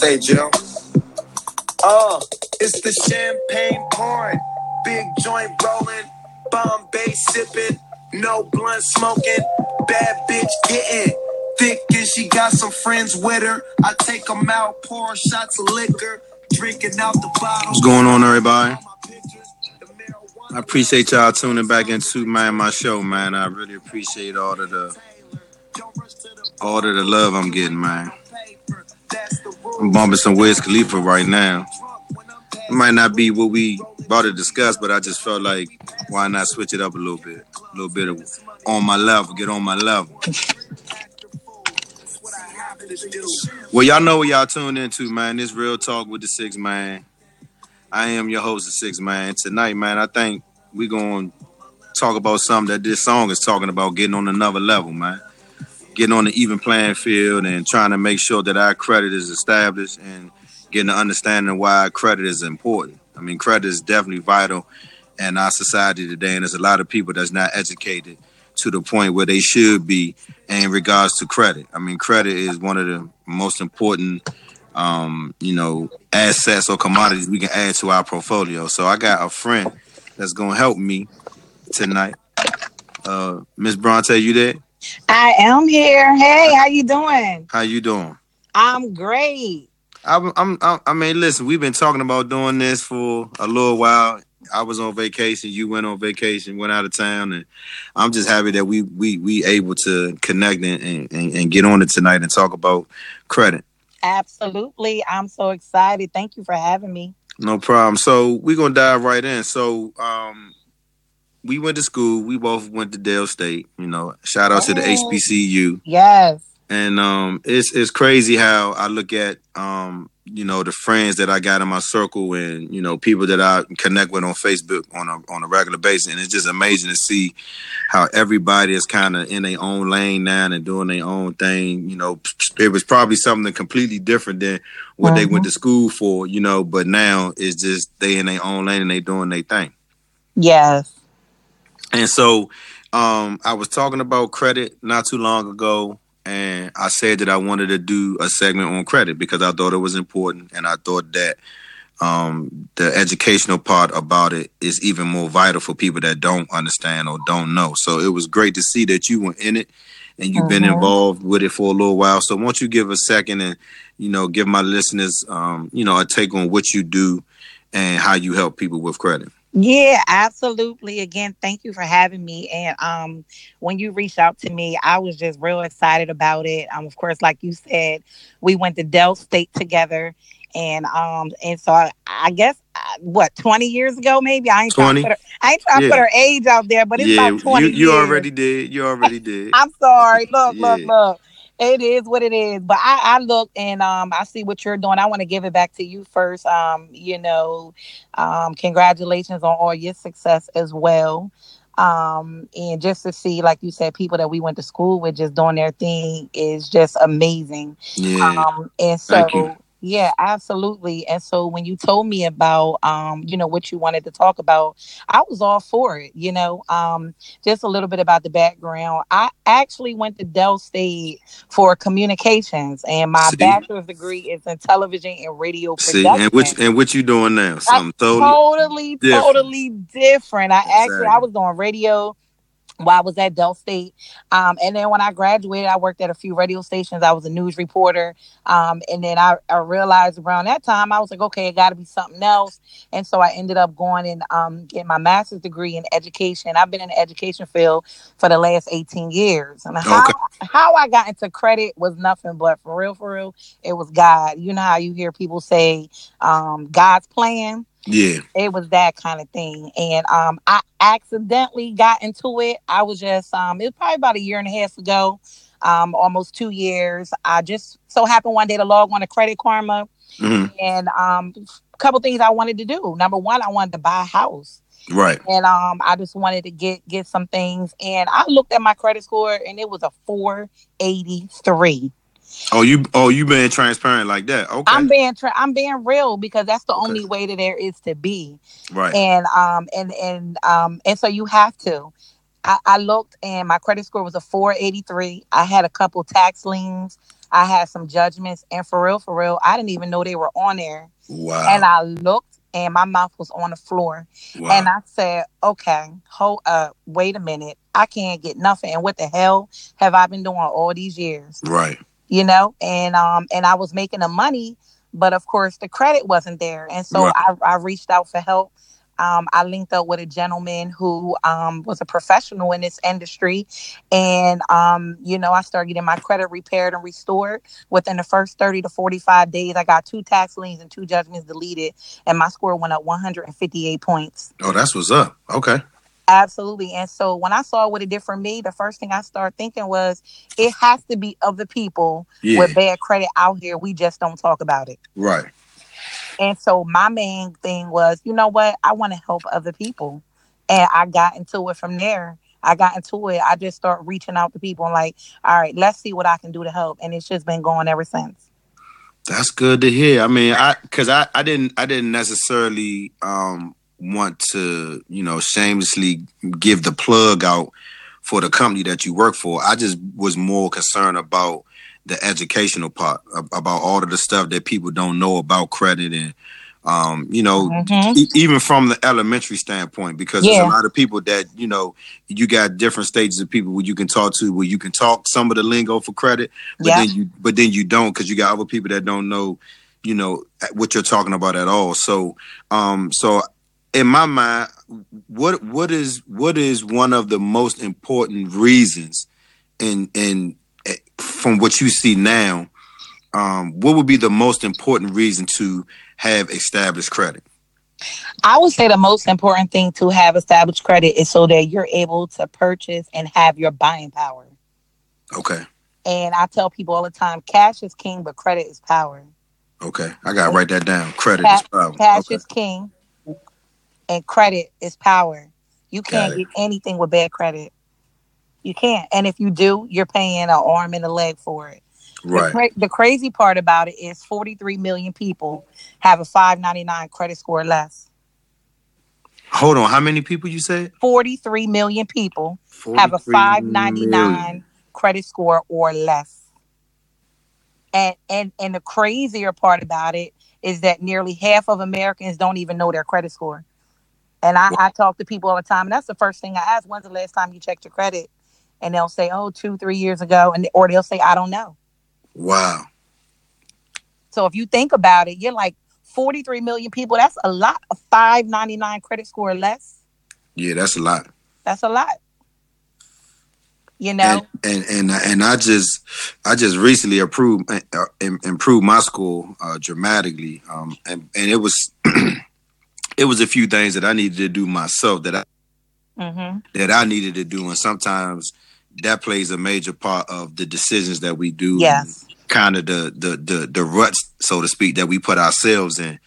Say, Jill. Oh, it's the champagne pouring, big joint rolling, Bombay sipping, no blunt smoking, bad bitch getting thick and she got some friends with her. I take them out, pour shots of liquor, drinking out the bottle. What's going on, everybody? I appreciate y'all tuning back into man my show, man. I really appreciate all of the all of the love I'm getting, man. I'm bumping some Wiz Khalifa right now. It might not be what we about to discuss, but I just felt like why not switch it up a little bit, a little bit of on my level, get on my level. Well, y'all know what y'all tuned into, man. This real talk with the six man. I am your host, the six man. Tonight, man, I think we gonna talk about something that this song is talking about, getting on another level, man. Getting on the even playing field and trying to make sure that our credit is established and getting an understanding why credit is important. I mean, credit is definitely vital in our society today, and there's a lot of people that's not educated to the point where they should be in regards to credit. I mean, credit is one of the most important, um, you know, assets or commodities we can add to our portfolio. So I got a friend that's gonna help me tonight. Uh, Miss Bronte, you there? I am here. Hey, how you doing? How you doing? I'm great. I'm, I'm, I'm, I mean, listen, we've been talking about doing this for a little while. I was on vacation, you went on vacation, went out of town, and I'm just happy that we we we able to connect and, and, and get on it tonight and talk about credit. Absolutely. I'm so excited. Thank you for having me. No problem. So we're gonna dive right in. So um we went to school, we both went to Del State, you know. Shout out to the. HBCU. Yes. And um it's it's crazy how I look at um you know the friends that I got in my circle and you know people that I connect with on Facebook on a on a regular basis and it's just amazing to see how everybody is kind of in their own lane now and doing their own thing you know it was probably something completely different than what they went to school for you know but now it's just they in their own lane and they doing their thing Yes. And so um, I was talking about credit not too long ago, and I said that I wanted to do a segment on credit because I thought it was important, and I thought that um, the educational part about it is even more vital for people that don't understand or don't know. So it was great to see that you were in it and you've been Mhm. involved with it for a little while. So won't you give a second and you know give my listeners um, you know a take on what you do and how you help people with credit. Yeah, absolutely. Again, thank you for having me. And um, when you reached out to me, I was just real excited about it. Um, of course, like you said, we went to Del State together, and um, and so I, I guess uh, what twenty years ago, maybe I ain't trying 20? to put her, I ain't trying to Yeah. put her age out there, but it's yeah, about twenty. you, you already did. You already did. I'm sorry. Look, look, Yeah. look. It is what it is. But I, I look and um I see what you're doing. I want to give it back to you first. Um, you know, um, congratulations on all your success as well. Um, and just to see, like you said, people that we went to school with just doing their thing is just amazing. Yeah. Um, and Thank so you. Yeah, absolutely. And so when you told me about um, you know, what you wanted to talk about, I was all for it, you know. Um, just a little bit about the background. I actually went to Del State for communications and my See? bachelor's degree is in television and radio See, production. and what and what you doing now? Something totally. totally, different. totally different. I actually I was on radio while I was at Del State. Um, and then when I graduated, I worked at a few radio stations. I was a news reporter. Um, and then I, I realized around that time, I was like, okay, it got to be something else. And so I ended up going and um, getting my master's degree in education. I've been in the education field for the last 18 years. And how, Okay. how I got into credit was nothing but for real, for real, it was God. You know how you hear people say um, God's plan? Yeah. it was that kind of thing. And um i accidentally got into it. I was just um it was probably about a year and a half ago um almost two years. I just so happened one day to log on to credit karma hmm and um a couple things i wanted to do. Number one i wanted to buy a house. Right. and um i just wanted to get get some things. And i looked at my credit score and it was a 483 Oh, you. Oh, you being transparent like that? Okay. i'm being tra- i'm being real because that's the Okay. only way that there is to be right. and um and and um and so you have to I, I looked and my credit score was a 483 i had a couple tax liens I had some judgments, and for real, for real, I didn't even know they were on there. Wow. And I looked, and my mouth was on the floor, wow. and I said, "Okay, hold up, wait a minute, I can't get nothing. And what the hell have I been doing all these years?" right. You know and um and i was making the money but of course the credit wasn't there and so Right. I, I reached out for help um, I linked up with a gentleman who um, was a professional in this industry, and um, you know I started getting my credit repaired and restored. Within the first thirty to forty-five days, I got two tax liens and two judgments deleted, and my score went up one hundred and fifty-eight points. Oh, that's what's up. Okay. Absolutely. And so when I saw what it did for me, the first thing I started thinking was it has to be other people Yeah. with bad credit out here. We just don't talk about it. Right. And so my main thing was, you know what? I want to help other people. And I got into it from there. I got into it. I just started reaching out to people and like, all right, let's see what I can do to help. And it's just been going ever since. That's good to hear. I mean, I because I, I didn't I didn't necessarily um want to you know shamelessly give the plug out for the company that you work for. I just was more concerned about the educational part about all of the stuff that people don't know about credit and um you know Mhm. e- even from the elementary standpoint because there's a lot of people that you know you got different stages of people where you can talk to where you can talk some of the lingo for credit but Yeah. then you but then you don't because you got other people that don't know you know what you're talking about at all so um so in my mind what what is what is one of the most important reasons in in eh, from what you see now um what would be the most important reason to have established credit I would say the most important thing to have established credit is so that you're able to purchase and have your buying power. okay And I tell people all the time, cash is king, but credit is power. okay i gotta write that down credit Ca- is power Cash okay. is king, and credit is power. You can't get anything with bad credit. You can't. And if you do, you're paying an arm and a leg for it. The, right cra- the crazy part about it is 43 million people have a 599 credit score less. hold on how many people you said 43 million people have a 43 599 million. credit score or less. And and and the crazier part about it is that nearly half of Americans don't even know their credit score. And I, I talk to people all the time, and that's the first thing I ask: When's the last time you checked your credit? And they'll say, "Oh, two, three years ago," and or they'll say, "I don't know." wow So if you think about it, you're like 43 million people. That's a lot of 599 credit score or less. yeah that's a lot That's a lot. You know, and and and and I just I just recently approved uh, improved my score uh, dramatically, um, and and it was it was a few things that I needed to do myself that I hmm that I needed to do, and sometimes that plays a major part of the decisions that we do. yes, kind of the the the the ruts, so to speak, that we put ourselves in,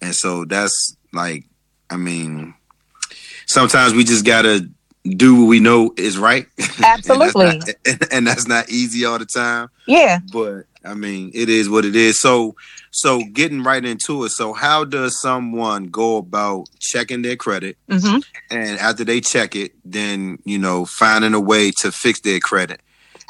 and so that's like, I mean, sometimes we just gotta do what we know is right. Absolutely. and, that's not, and that's not easy all the time, yeah. but I mean, it is what it is. So, so getting right into it. So, how does someone go about checking their credit? hmm and after they check it, then you know finding a way to fix their credit.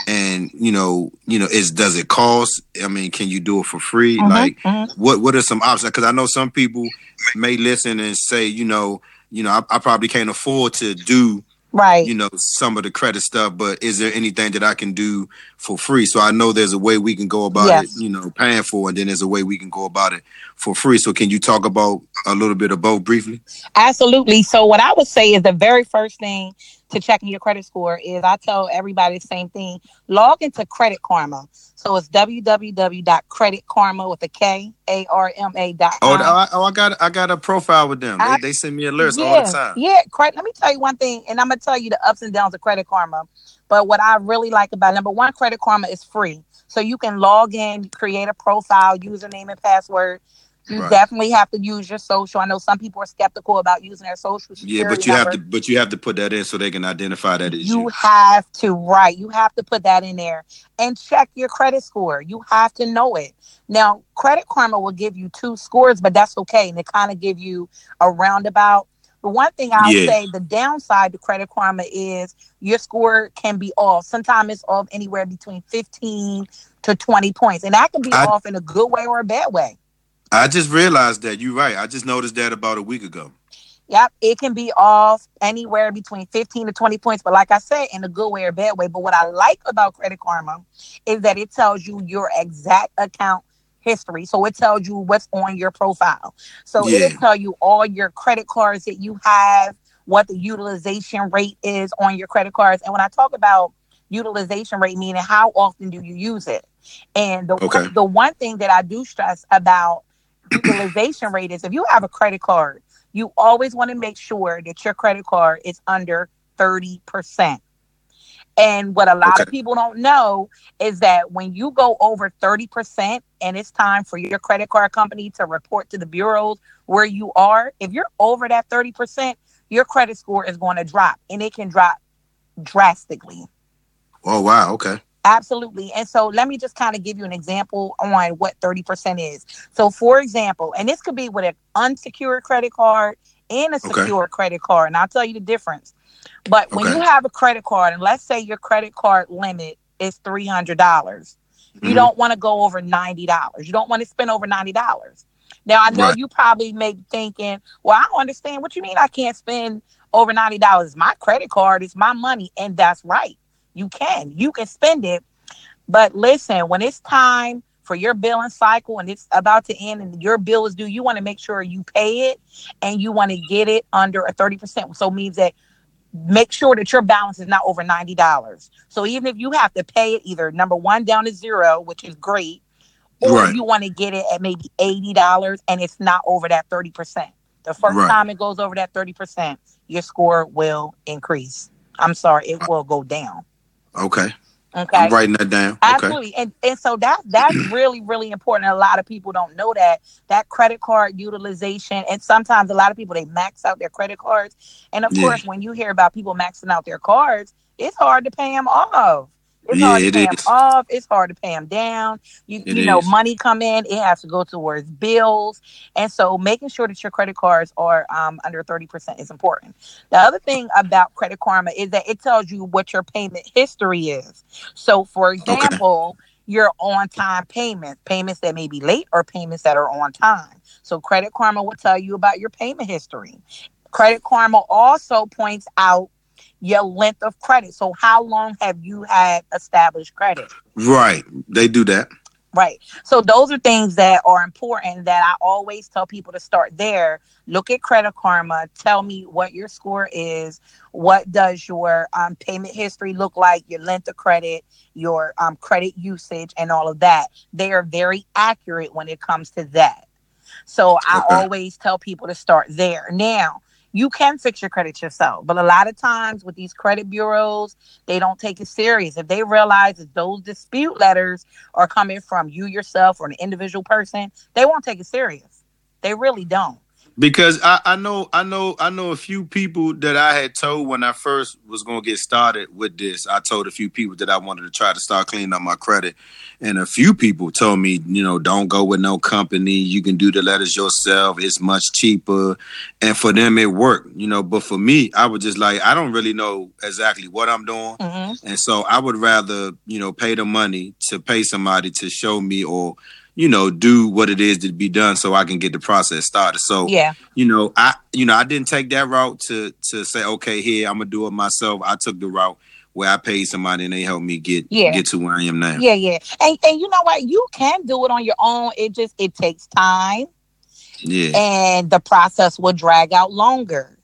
And you know, you know, is does it cost? I mean, can you do it for free? Mhm, Like, mhm. what what are some options? Because I know some people may listen and say, you know, you know, I, I probably can't afford to do Right. you know some of the credit stuff, but is there anything that I can do for free? So I know there's a way we can go about Yes. it, you know, paying for, and then there's a way we can go about it for free. So can you talk about a little bit of both briefly? Absolutely. So what I would say is the very first thing to checking your credit score is I tell everybody the same thing. Log into Credit Karma. So it's www.creditkarma with a K A R M A dot oh, oh. I, oh, I got I got a profile with them. They, I- they send me alerts yeah, all the time. Yeah, credit. Let me tell you one thing, and I'm gonna tell you the ups and downs of Credit Karma. But what I really like about number one, Credit Karma is free, so you can log in, create a profile, username and password. You Right. definitely have to use your social. I know some people are skeptical about using their social Yeah, but you have to but you have to put that in so they can identify that as You you. have to, right? You have to put that in there and check your credit score. You have to know it. Now, Credit Karma will give you two scores, but that's okay. And they kind of give you a roundabout. The one thing I'll Yeah. say, the downside to Credit Karma is your score can be off. Sometimes it's off anywhere between 15 to 20 points. And that can be I- off in a good way or a bad way. I just realized that you're right. I just noticed that about a week ago. Yep, it can be off anywhere between 15 to 20 points. But like I said, in a good way or bad way. But what I like about Credit Karma is that it tells you your exact account history. So it tells you what's on your profile. So Yeah. it'll tell you all your credit cards that you have, what the utilization rate is on your credit cards. And when I talk about utilization rate, meaning how often do you use it? And the, Okay. the one thing that I do stress about utilization rate is if you have a credit card, you always want to make sure that your credit card is under 30%. And what a lot of people don't know is that when you go over 30% and it's time for your credit card company to report to the bureaus where you are, if you're over that 30%, your credit score is going to drop and it can drop drastically. Oh wow, okay. Absolutely. And so let me just kind of give you an example on what 30% is. So, for example, and this could be with an unsecured credit card and a Okay. credit card. And I'll tell you the difference. But when Okay. you have a credit card, and let's say your credit card limit is $300, dollars you Mhm. don't want to go over $90. You don't want to spend over $90. Now, I know Right. you probably may be thinking, well, I don't understand what you mean I can't spend over $90. My credit card is my money. And that's right. You can. You can spend it. But listen, when it's time for your billing cycle and it's about to end and your bill is due, you want to make sure you pay it and you want to get it under a 30%. So it means that make sure that your balance is not over $90. So even if you have to pay it either number one down to zero, which is great, or Right. you want to get it at maybe $80 and it's not over that 30%. The first Right. time it goes over that 30%, your score will increase. I'm sorry, it uh, will go down. Okay. Okay. I'm writing that down. Okay. Absolutely. And and so that that's really, really important. A lot of people don't know that. That credit card utilization. And sometimes a lot of people they max out their credit cards. And of Yeah. course, when you hear about people maxing out their cards, it's hard to pay them off. It's Yeah, hard to it pay is. them off. It's hard to pay them down. You It you know, is. money come in, it has to go towards bills. And so making sure that your credit cards are um, under 30% is important. The other thing about Credit Karma is that it tells you what your payment history is. So, for example, your on time payments, payments that may be late or payments that are on time. So, Credit Karma will tell you about your payment history. Credit Karma also points out your length of credit. So, how long have you had established credit? Right. They do that. Right. So those are things that are important that I always tell people to start there. Look at Credit Karma. Tell me what your score is. What does your um, payment history look like? Your length of credit, your um, credit usage, and all of that. They are very accurate when it comes to that. So I Okay. always tell people to start there. Now, you can fix your credit yourself, but a lot of times with these credit bureaus, they don't take it serious. If they realize that those dispute letters are coming from you yourself or an individual person, they won't take it serious. They really don't. Because I, I know I know I know a few people that I had told when I first was gonna get started with this. I told a few people that I wanted to try to start cleaning up my credit. And a few people told me, you know, don't go with no company. You can do the letters yourself. It's much cheaper. And for them it worked, you know. But for me, I was just like, I don't really know exactly what I'm doing. hmm And so I would rather, you know, pay the money to pay somebody to show me or, you know, do what it is to be done so I can get the process started. So, Yeah. you know, I you know, I didn't take that route to to say, okay, here, I'm gonna do it myself. I took the route where I paid somebody and they helped me get Yeah. get to where I am now. Yeah, yeah. And and you know what? You can do it on your own. It just it takes time Yeah. and the process will drag out longer.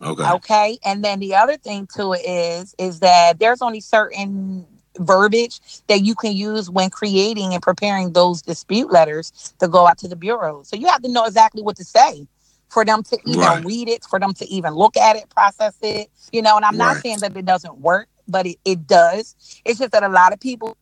Okay. Okay. And then the other thing to it is is that there's only certain verbiage that you can use when creating and preparing those dispute letters to go out to the bureau. So you have to know exactly what to say for them to even Right. read it, for them to even look at it, process it. You know, and I'm not saying that it doesn't work, but it, it does. It's just that a lot of people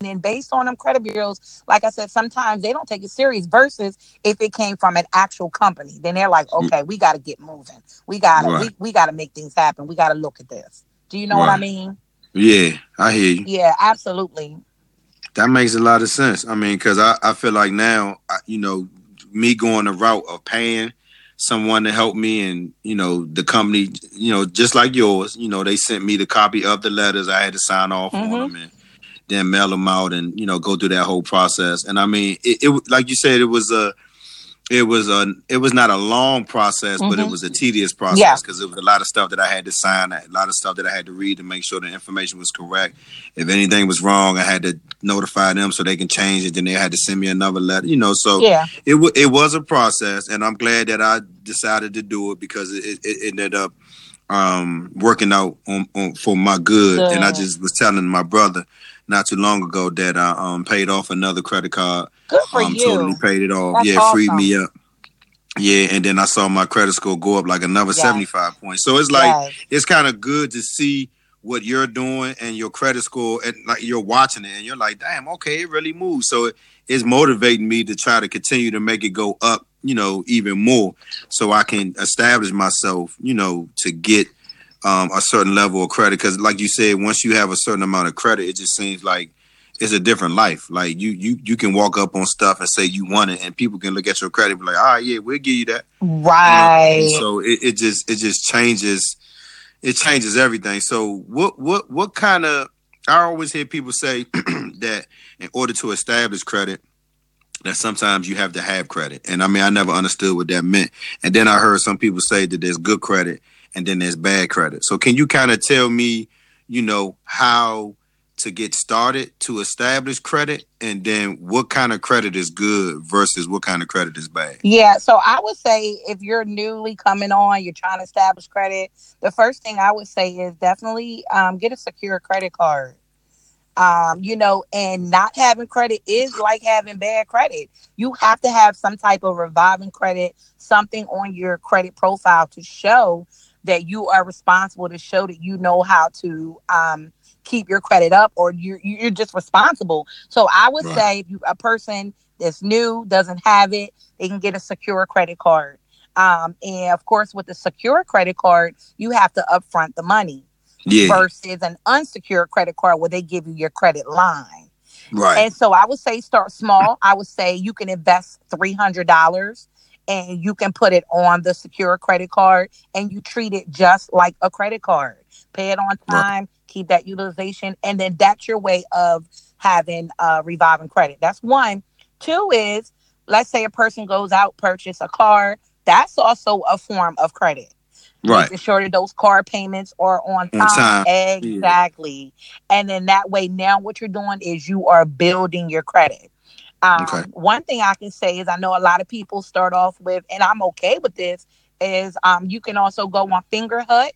and then based on them credit bureaus, like I said, sometimes they don't take it serious versus if it came from an actual company. Then they're like, okay, we got to get moving. We got to, Mm. Right. we, we got to make things happen. We got to look at this. Do you know what I mean? Yeah, I hear you. Yeah, absolutely. That makes a lot of sense. I mean, because I, I feel like now, I, you know, me going the route of paying someone to help me and you know the company you know just like yours you know they sent me the copy of the letters i had to sign off mm-hmm. on them and then mail them out and you know go through that whole process and i mean it, it like you said it was a it was a it was not a long process, mm-hmm. but it mm-hmm. was a tedious process because yeah. it was a lot of stuff that I had to sign, a lot of stuff that I had to read to make sure the information was correct. If anything was wrong, I had to notify them so they can change it. Then they had to send me another letter, you know. So yeah, it w- it was a process, and I'm glad that I decided to do it because it, it ended up um, working out on, on, for my good. good. And I just was telling my brother not too long ago that I um, paid off another credit card. Good for um, you. Totally paid it off. That's yeah, awesome. freed me up. Yeah, and then I saw my credit score go up like another yes. 75 points. So it's like yes. it's kind of good to see what you're doing and your credit score and like you're watching it and you're like, damn, okay, it really moves. So it, it's motivating me to try to continue to make it go up, you know, even more so I can establish myself, you know, to get um, a certain level of credit. Because, like you said, once you have a certain amount of credit, it just seems like it's a different life. Like you, you, you can walk up on stuff and say you want it, and people can look at your credit and be like, all right yeah, we'll give you that." Right. You know? So it, it just, it just changes. It changes everything. So what, what, what kind of? I always hear people say that in order to establish credit, that sometimes you have to have credit. And I mean, I never understood what that meant. And then I heard some people say that there's good credit and then there's bad credit. So can you kind of tell me, you know, how to get started to establish credit and then what kind of credit is good versus what kind of credit is bad? Yeah, so I would say if you're newly coming on, you're trying to establish credit, the first thing I would say is definitely um, get a secure credit card. Um, you know, and not having credit is like having bad credit. You have to have some type of revolving credit, something on your credit profile to show that you are responsible to show that you know how to um, keep your credit up or you're, you're just responsible. So I would right. say if you a person that's new doesn't have it, they can get a secure credit card. Um, and of course, with the secure credit card, you have to upfront the money yeah. versus an unsecured credit card where they give you your credit line. Right. And so I would say start small. I would say you can invest three hundred dollars and you can put it on the secure credit card and you treat it just like a credit card. Pay it on time, keep that utilization, and then that's your way of having uh, revolving credit. That's one. Two is let's say a person goes out purchase a car. That's also a form of credit. Right. Making sure that those car payments are on time. On time. Exactly. Yeah. And then that way, now what you're doing is you are building your credit. Um, okay. One thing I can say is I know a lot of people start off with, and I'm okay with this, is um, you can also go on Fingerhut.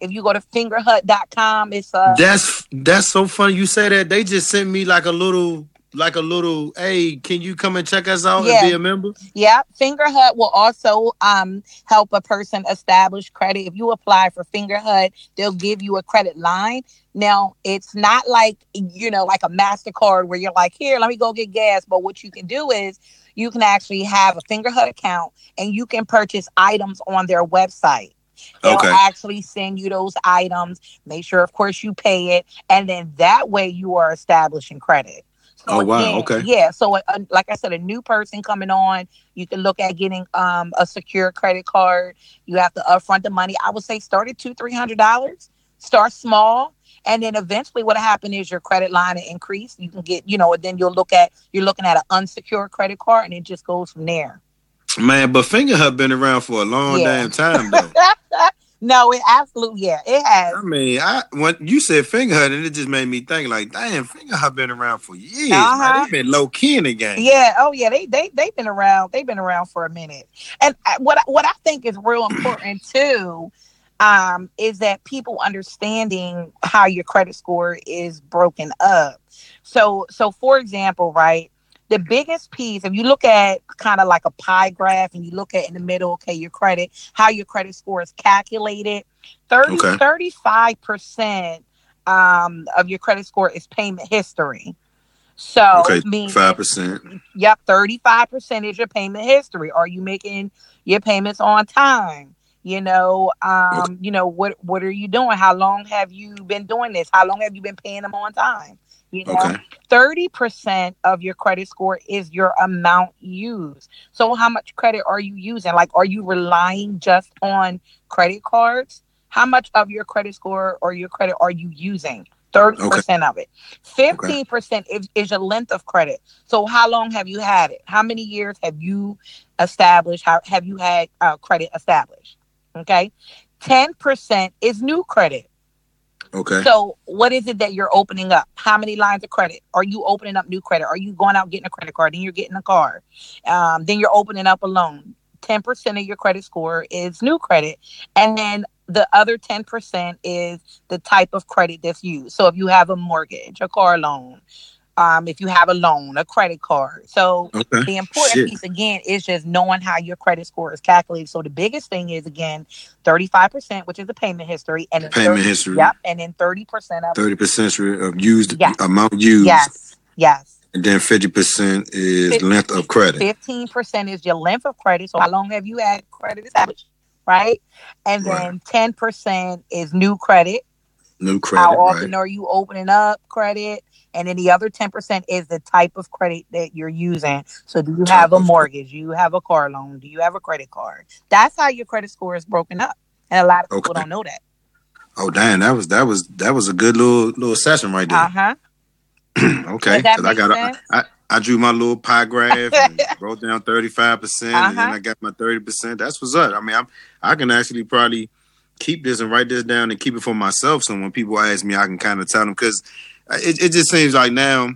If you go to fingerhut.com, it's uh That's that's so funny you say that. They just sent me like a little like a little, hey, can you come and check us out yeah. and be a member? Yeah. Fingerhut will also um, help a person establish credit. If you apply for Fingerhut, they'll give you a credit line. Now, it's not like, you know, like a MasterCard where you're like, here, let me go get gas. But what you can do is you can actually have a Fingerhut account and you can purchase items on their website. They'll okay. actually send you those items. Make sure, of course, you pay it. And then that way you are establishing credit. So oh wow! Again, okay. Yeah. So, uh, like I said, a new person coming on, you can look at getting um, a secure credit card. You have to upfront the money. I would say start at two, three hundred dollars. Start small, and then eventually, what happen is your credit line will increase. You can get, you know, and then you'll look at you're looking at an unsecured credit card, and it just goes from there. Man, but Fingerhut been around for a long yeah. damn time though. No, it absolutely yeah, it has. I mean, I when you said Fingerhut, and it just made me think like, damn, Fingerhut been around for years. Uh-huh. They've been low key in the game. Yeah. Oh yeah. They they they've been around. They've been around for a minute. And what what I think is real important too. Um, is that people understanding how your credit score is broken up. So, so for example, right, the biggest piece, if you look at kind of like a pie graph and you look at in the middle, okay, your credit, how your credit score is calculated, 30, okay. 35% um, of your credit score is payment history. So, okay, five percent. Yep, thirty-five percent is your payment history. Are you making your payments on time? You know, um, you know what what are you doing? How long have you been doing this? How long have you been paying them on time? You know, thirty percent of your credit score is your amount used. So, how much credit are you using? Like, are you relying just on credit cards? How much of your credit score or your credit are you using? 30% okay. of it. 15% okay. is, is your length of credit. So how long have you had it? How many years have you established? How have you had uh, credit established? Okay. 10% is new credit. Okay. So what is it that you're opening up? How many lines of credit? Are you opening up new credit? Are you going out getting a credit card? Then you're getting a car. Um, then you're opening up a loan. 10% of your credit score is new credit. And then the other 10% is the type of credit that's used. So if you have a mortgage, a car loan, um, if you have a loan, a credit card. So okay. the important Shit. piece again is just knowing how your credit score is calculated. So the biggest thing is again 35%, which is the payment history. And payment 30, history. Yep. And then 30% of 30% of used yes. amount used. Yes. Yes. And then 50% is 50, length of credit. 15% is your length of credit. So how long have you had credit established? right? And then ten percent is new credit. New credit. How often right. are you opening up credit? And then the other ten percent is the type of credit that you're using. So do you have a mortgage? Do you have a car loan? Do you have a credit card? That's how your credit score is broken up. And a lot of people okay. don't know that. Oh damn, that was that was that was a good little little session right there. Uh-huh. okay. Because I got I, I drew my little pie graph and wrote down 35%, percent uh-huh. and then uh-huh. I got my 30%. That's what's up. I mean, I'm I can actually probably keep this and write this down and keep it for myself. So when people ask me, I can kind of tell them because it, it just seems like now,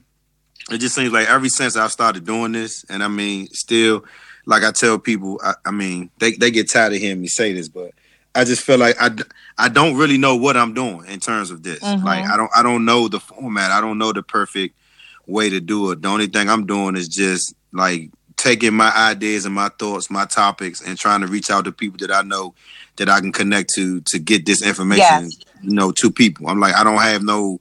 it just seems like ever since I've started doing this, and I mean, still, like I tell people, I, I mean, they, they get tired of hearing me say this, but I just feel like I, I don't really know what I'm doing in terms of this. Mm-hmm. Like I don't I don't know the format. I don't know the perfect way to do it. The only thing I'm doing is just like taking my ideas and my thoughts, my topics, and trying to reach out to people that I know that I can connect to to get this information, yes. you know, to people. I'm like, I don't have no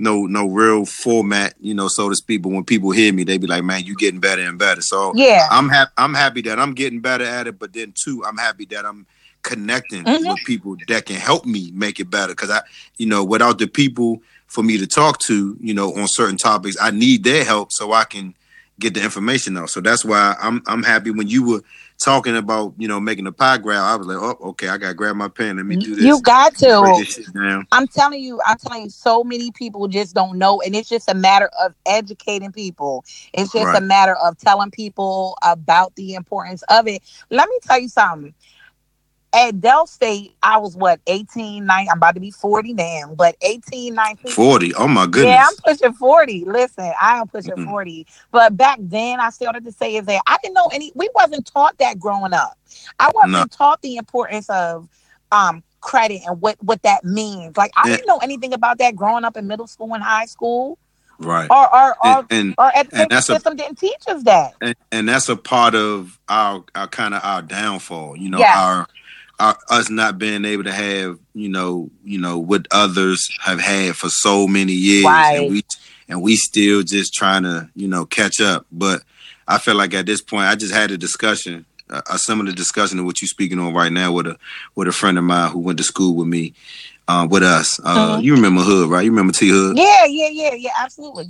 no no real format, you know, so to speak. But when people hear me, they be like, "Man, you getting better and better." So yeah, I'm happy. I'm happy that I'm getting better at it. But then too, I'm happy that I'm connecting mm-hmm. with people that can help me make it better. Because I, you know, without the people for me to talk to, you know, on certain topics. I need their help so I can get the information out. So that's why I'm I'm happy when you were talking about, you know, making a pie graph. I was like, oh, okay, I gotta grab my pen. Let me do this. You got to. I'm telling you, I'm telling you, so many people just don't know, and it's just a matter of educating people. It's just right. a matter of telling people about the importance of it. Let me tell you something at Del State, I was what 18, 19, I'm about to be 40 now, but 18, 19. 40. Oh my goodness. Yeah, I'm pushing 40. Listen, I am pushing mm-hmm. 40. But back then I started to say is that I didn't know any we wasn't taught that growing up. I wasn't no. taught the importance of um credit and what what that means. Like I didn't know anything about that growing up in middle school and high school. Right. Or or or, and, our education system a, didn't teach us that. And, and, that's a part of our our kind of our downfall. You know, yes. our our, us not being able to have you know you know what others have had for so many years right. and we and we still just trying to you know catch up. But i feel like at this point i just had a discussion a, a similar discussion to what you're speaking on right now with a with a friend of mine who went to school with me uh, with us. Uh, mm-hmm. you remember hood right? You remember t hood? Yeah yeah yeah yeah absolutely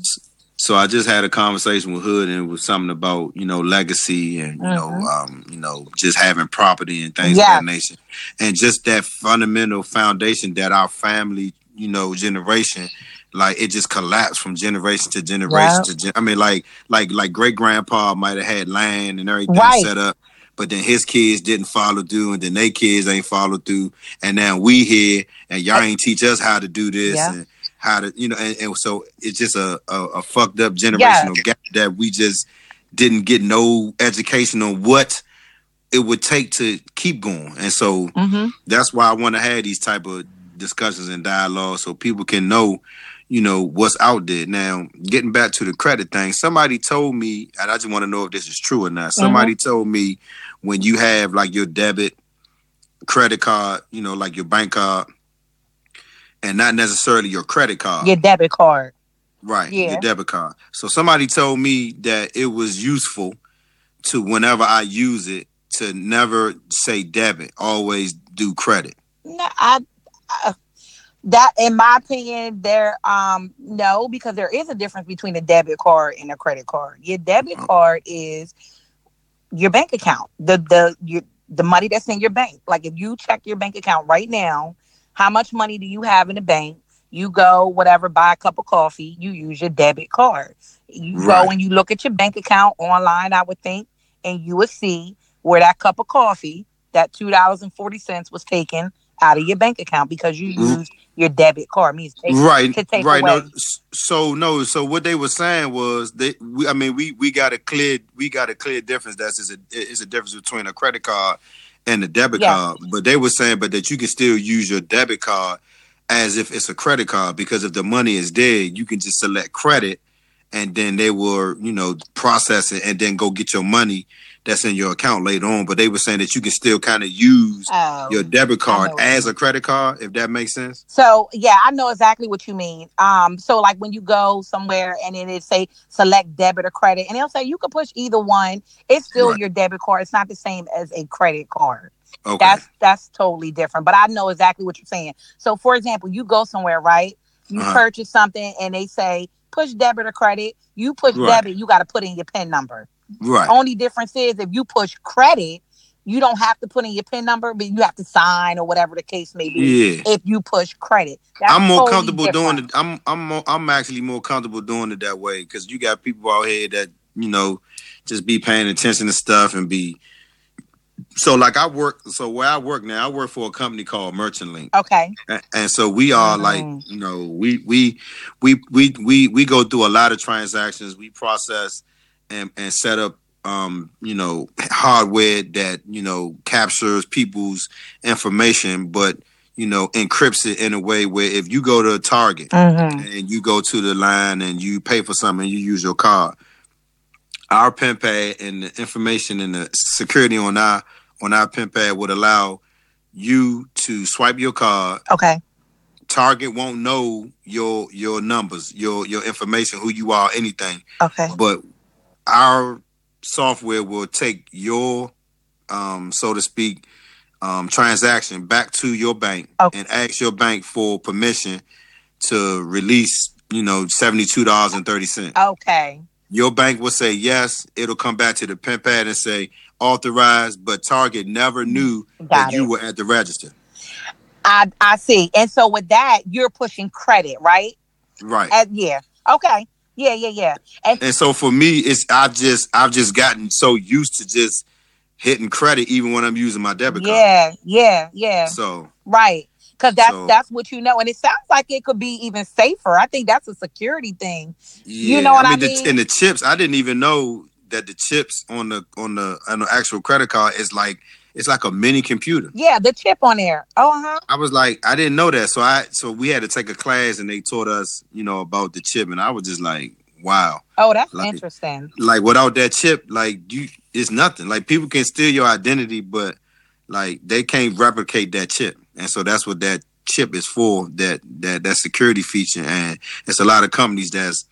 so I just had a conversation with Hood, and it was something about you know legacy and you mm-hmm. know um, you know just having property and things yeah. of that nature, and just that fundamental foundation that our family you know generation like it just collapsed from generation to generation to gen- I mean like like like great grandpa might have had land and everything right. set up but then his kids didn't follow through and then their kids ain't followed through and now we here and y'all ain't teach us how to do this yeah. and how to, you know, and, and so it's just a, a, a fucked up generational yeah. gap that we just didn't get no education on what it would take to keep going. And so mm-hmm. that's why I want to have these type of discussions and dialogue so people can know, you know, what's out there. Now, getting back to the credit thing, somebody told me, and I just want to know if this is true or not. Mm-hmm. Somebody mm-hmm. told me when you have like your debit credit card, you know, like your bank card, and not necessarily your credit card. Your debit card. Right. Yeah. Your debit card. So somebody told me that it was useful to whenever I use it to never say debit, always do credit? No, I, I that in my opinion, there um no, because there is a difference between a debit card and a credit card. Your debit oh. card is your bank account. The the your the money that's in your bank. Like if you check your bank account right now, how much money do you have in the bank? You go whatever, buy a cup of coffee, you use your debit card. You right. go and you look at your bank account online, I would think, and you would see where that cup of coffee, that two dollars and forty cents was taken out of your bank account because you mm-hmm. used your debit card means take, right right away. no so no so what they were saying was that we, i mean we we got a clear we got a clear difference that's is a is a difference between a credit card and a debit card but they were saying but that you can still use your debit card as if it's a credit card because if the money is there you can just select credit and then they will you know process it and then go get your money that's in your account later on. But they were saying that you can still kind of use oh, your debit card as a credit card, if that makes sense. So yeah, I know exactly what you mean. Um, so like when you go somewhere and then it say select debit or credit, and they'll say you can push either one. It's still right. your debit card. It's not the same as a credit card. Okay. That's that's totally different. But I know exactly what you're saying. So for example, you go somewhere, right? You uh-huh. purchase something and they say push debit or credit. You push right. debit, you got to put in your PIN number. Right. Only difference is if you push credit, you don't have to put in your pin number, but you have to sign or whatever the case may be. Yeah. If you push credit, That's I'm more totally comfortable different. doing it. I'm I'm more, I'm actually more comfortable doing it that way because you got people out here that you know just be paying attention to stuff and be. So like I work, so where I work now, I work for a company called Merchant Link. Okay. And, and so we are mm. like, you know, we we we we we we go through a lot of transactions. We process and, and set up um, you know, hardware that, you know, captures people's information, but, you know, encrypts it in a way where if you go to Target mm-hmm. and you go to the line and you pay for something and you use your card, our pin pad and the information and the security on our on our pin pad would allow you to swipe your card. Okay. Target won't know your your numbers, your your information, who you are, anything. Okay. But our software will take your, um, so to speak, um, transaction back to your bank okay. and ask your bank for permission to release, you know, seventy-two dollars and thirty cents. Okay. Your bank will say yes. It'll come back to the pin pad and say authorized, but Target never knew Got that it. you were at the register. I I see. And so with that, you're pushing credit, right? Right. As, yeah. Okay. Yeah, yeah, yeah. And, and so for me, it's I've just I've just gotten so used to just hitting credit even when I'm using my debit card. Yeah, yeah, yeah. So right. Cause that's so, that's what you know, and it sounds like it could be even safer. I think that's a security thing. Yeah, you know what I mean? I mean? The, and the chips, I didn't even know that the chips on the on the on the actual credit card is like it's like a mini computer. Yeah, the chip on there. Oh, huh. I was like, I didn't know that, so I so we had to take a class and they taught us, you know, about the chip, and I was just like, wow. Oh, that's like, interesting. Like without that chip, like you, it's nothing. Like people can steal your identity, but like they can't replicate that chip, and so that's what that chip is for. That that that security feature, and it's a lot of companies that's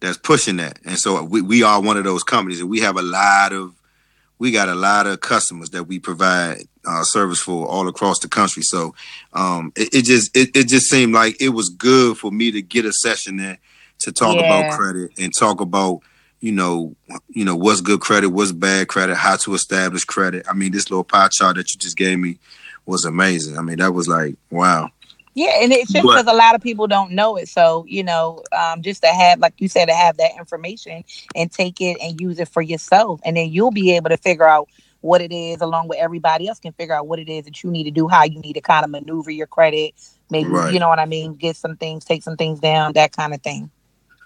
that's pushing that, and so we we are one of those companies, and we have a lot of we got a lot of customers that we provide uh, service for all across the country. So um, it, it, just it, it just seemed like it was good for me to get a session there to talk yeah. about credit and talk about you know you know what's good credit, what's bad credit, how to establish credit. I mean, this little pie chart that you just gave me was amazing. I mean, that was like wow. Yeah, and it's just because a lot of people don't know it. So, you know, um, just to have, like you said, to have that information and take it and use it for yourself. And then you'll be able to figure out what it is along with everybody else can figure out what it is that you need to do, how you need to kind of maneuver your credit. Maybe, right. you know what I mean? Get some things, take some things down, that kind of thing.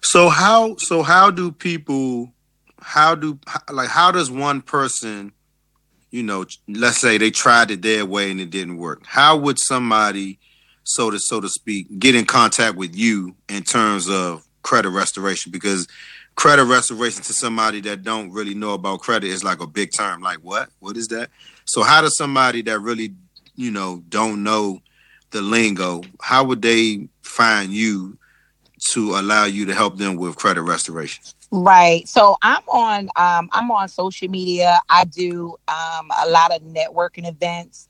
So how, so how do people, how do, like, how does one person, you know, let's say they tried it their way and it didn't work. How would somebody, so to so to speak, get in contact with you in terms of credit restoration because credit restoration to somebody that don't really know about credit is like a big term. Like what? What is that? So how does somebody that really, you know, don't know the lingo, how would they find you to allow you to help them with credit restoration? Right. So I'm on um I'm on social media. I do um a lot of networking events.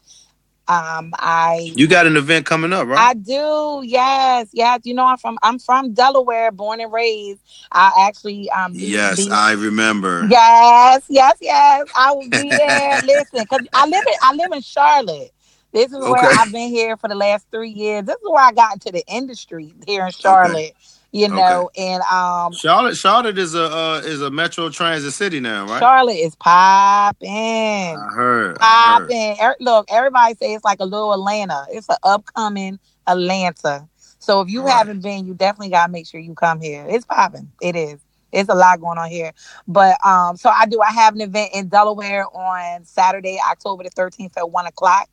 Um I You got an event coming up, right? I do. Yes. Yes. You know I'm from I'm from Delaware, born and raised. I actually um be- yes, be- I remember. Yes, yes, yes. I will be there. Listen, because I live in I live in Charlotte. This is where I've been here for the last three years. This is where I got into the industry here in Charlotte. You Okay. know, and um Charlotte, Charlotte is a uh, is a metro transit city now, right? Charlotte is popping. I heard. I heard. Popping. Er, look, everybody say it's like a little Atlanta. It's an upcoming Atlanta. So if you Right. haven't been, you definitely gotta make sure you come here. It's popping. It is. It's a lot going on here. But um, so I do I have an event in Delaware on Saturday, October the 13th at one o'clock.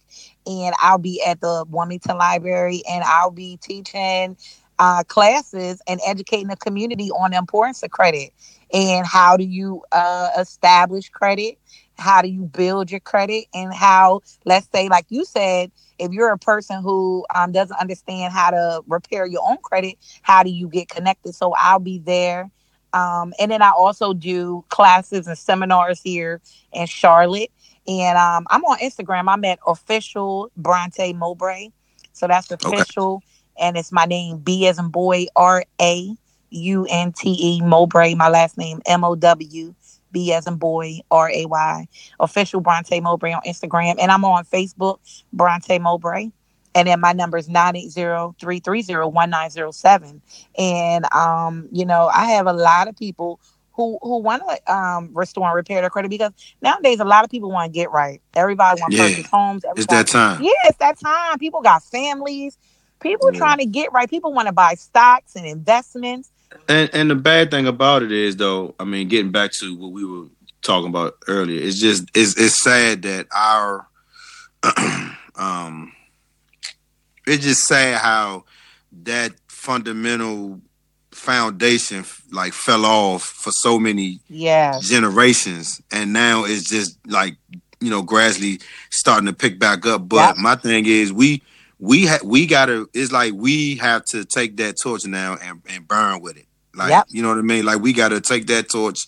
And I'll be at the Wilmington Library and I'll be teaching uh, classes and educating the community on the importance of credit and how do you uh, establish credit? How do you build your credit? And how let's say like you said if you're a person who um, doesn't understand how to repair your own credit how do you get connected? So i'll be there. Um, and then i also do classes and seminars here in charlotte. And um, i'm on instagram. I'm at official braunte mowbray. So that's official and it's my name b as in boy r a u n t e mowbray my last name m o w B as in boy, R A Y, official Braunte Mowbray on Instagram. And I'm on Facebook, Braunte Mowbray. And then my number is 980-330-1907. And um, you know, I have a lot of people who who want to um restore and repair their credit because nowadays a lot of people want to get right. Everybody want to Yeah. purchase homes. It's that time. yeah, it's that time. People got families. People Yeah. trying to get right. People want to buy stocks and investments. And and the bad thing about it is though, I mean, getting back to what we were talking about earlier, it's just it's it's sad that our um it's just sad how that fundamental foundation like fell off for so many Yeah. generations and now it's just like you know gradually starting to pick back up but Yep. my thing is we we ha- we gotta it's like we have to take that torch now and, and burn with it like Yep. you know what i mean like we gotta take that torch